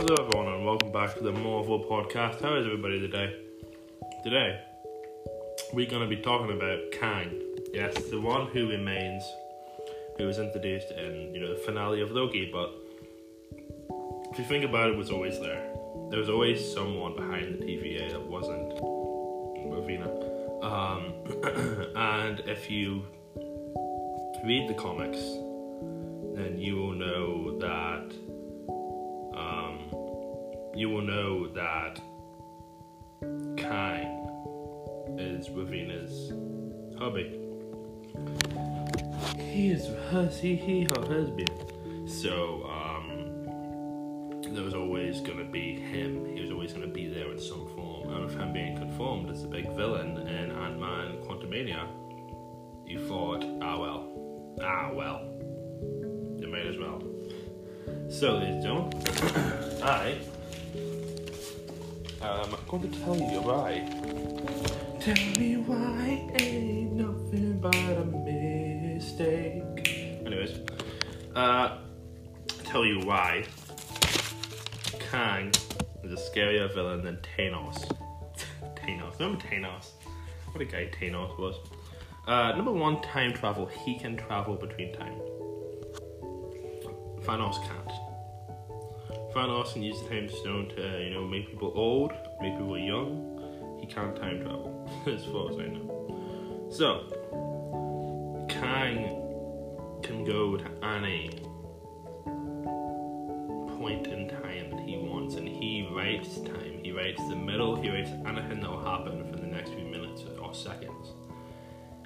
Hello, everyone, and welcome back to the Marvel podcast. How is everybody today? Today, we're going to be talking about Kang. Yes, the one who remains, who was introduced in you know the finale of Loki. But if you think about it, was always there. There was always someone behind the TVA that wasn't Ravonna. Um, and if you read the comics, then you will know that you will know that Kang is Ravonna's hubby. He is her, he, he her husband. So um, there was always gonna be him. He was always gonna be there in some form. And with him being confirmed as the big villain in Ant Man Quantumania, you thought, ah well, ah well, you might as well. So, ladies and gentlemen, I am going to tell you why. Tell me why ain't nothing but a mistake. Anyways, uh, tell you why Kang is a scarier villain than Thanos. Thanos, remember Thanos? What a guy Thanos was. Uh, number one, time travel. He can travel between time. Thanos can't. Thanos can use the time stone to, uh, you know, make people old, make people young. He can't time travel, as far as I know. So, Kang can go to any point in time that he wants, and he writes time. He writes the middle, he writes anything that will happen for the next few minutes or seconds.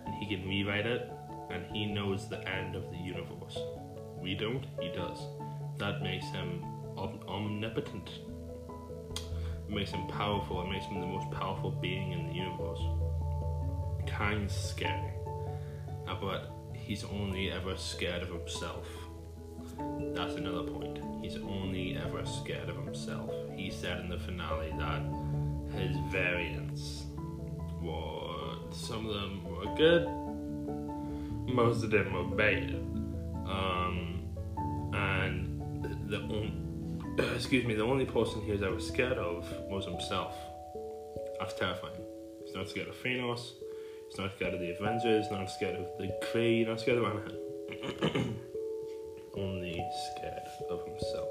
And he can rewrite it, and he knows the end of the universe. We don't, he does. That makes him omnipotent. It makes him powerful, it makes him the most powerful being in the universe. Kind Kang's scary, uh, but he's only ever scared of himself. That's another point. He's only ever scared of himself. He said in the finale that his variants were some of them were good, most of them were bad. Um, and the only excuse me, the only person he was ever scared of was himself. That's terrifying. He's not scared of Thanos. He's not scared of the Avengers. Not scared of the Kree. Not scared of anything. only scared of himself.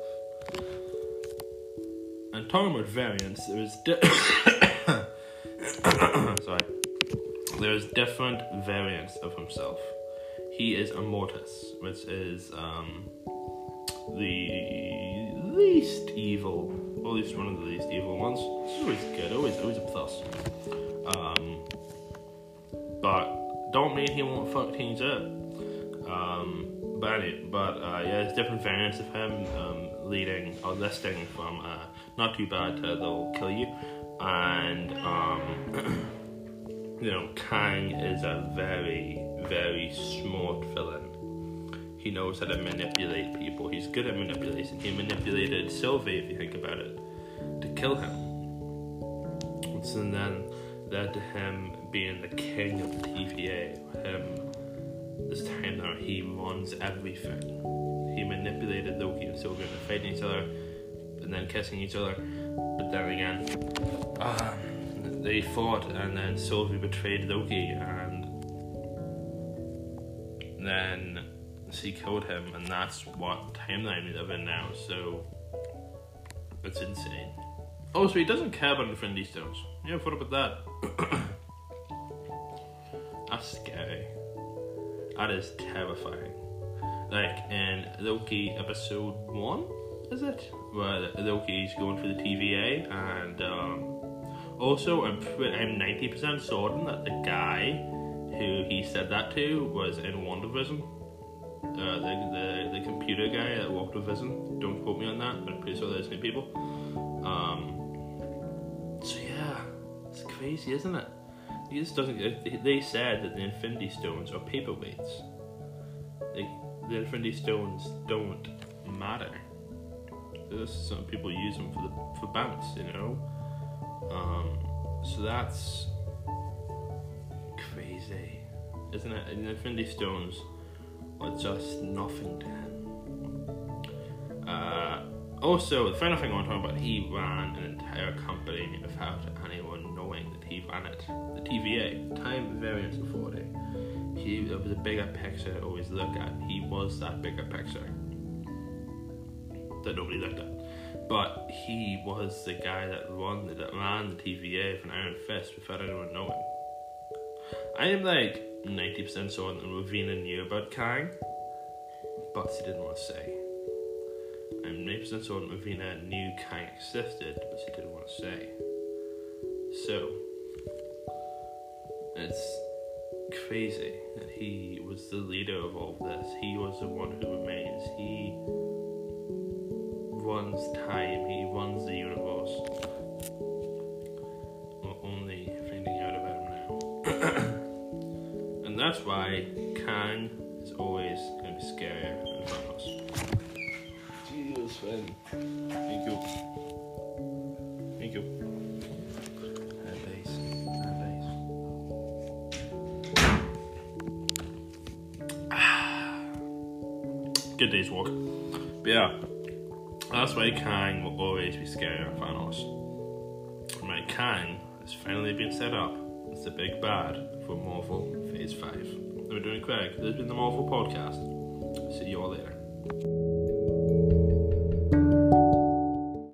And talking about variants, there is di- sorry, there is different variants of himself. He is Immortus, which is um, the least evil, or at least one of the least evil ones. It's always good, always always a plus. Um, but don't mean he won't fuck things up. Um, but but uh, yeah, there's different variants of him um, leading or listing from uh, not too bad to they'll kill you, and um, you know Kang is a very very smart villain. Knows how to manipulate people. He's good at manipulation. He manipulated Sylvie, if you think about it, to kill him. And then led to him being the king of the TVA. Him this time now he runs everything. He manipulated Loki and Sylvie into fighting each other and then kissing each other. But then again, um, they fought and then Sylvie betrayed Loki and then she killed him and that's what timeline we live in now, so it's insane. Oh, so he doesn't care about Infinity Stones. Yeah, what about that? That's scary. That is terrifying. Like in Loki episode one, is it? Where Loki's going for the TVA, and um, also I'm I'm ninety percent certain that the guy who he said that to was in WandaVision. The, the the computer guy that walked with Vision. Don't quote me on that, but I'm pretty sure there's new people. Um, so yeah, it's crazy, isn't it? He just doesn't. They said that the Infinity Stones are paperweights. The Infinity Stones don't matter. Just some people use them for the for bounce, you know. Um, so that's crazy, isn't it? And the Infinity Stones are just nothing to him. Uh, Also, the final thing I want to talk about, he ran an entire company without anyone knowing that he ran it. The TVA, Time Variance Authority. He it was a bigger picture to always look at. He was that bigger picture that nobody looked at. But he was the guy that that ran the TVA with an iron fist without anyone knowing. I am like ninety percent certain that Ravonna knew about Kang, but she didn't want to say. I'm ninety percent certain Ravonna knew Kang existed, but she didn't want to say. So it's crazy that he was the leader of all this. He was the one who remains. He runs time, he runs the universe. That's why Kang is always going to be scarier than Thanos. Jesus, friend. Thank you. Thank you. Have base. Have base. Good day's walk. But yeah, that's why Kang will always be scarier than Thanos. My Kang has finally been set up as the big bad for Marvel Phase 5. We're doing Craig. This has been the Marvel Podcast. See you all later.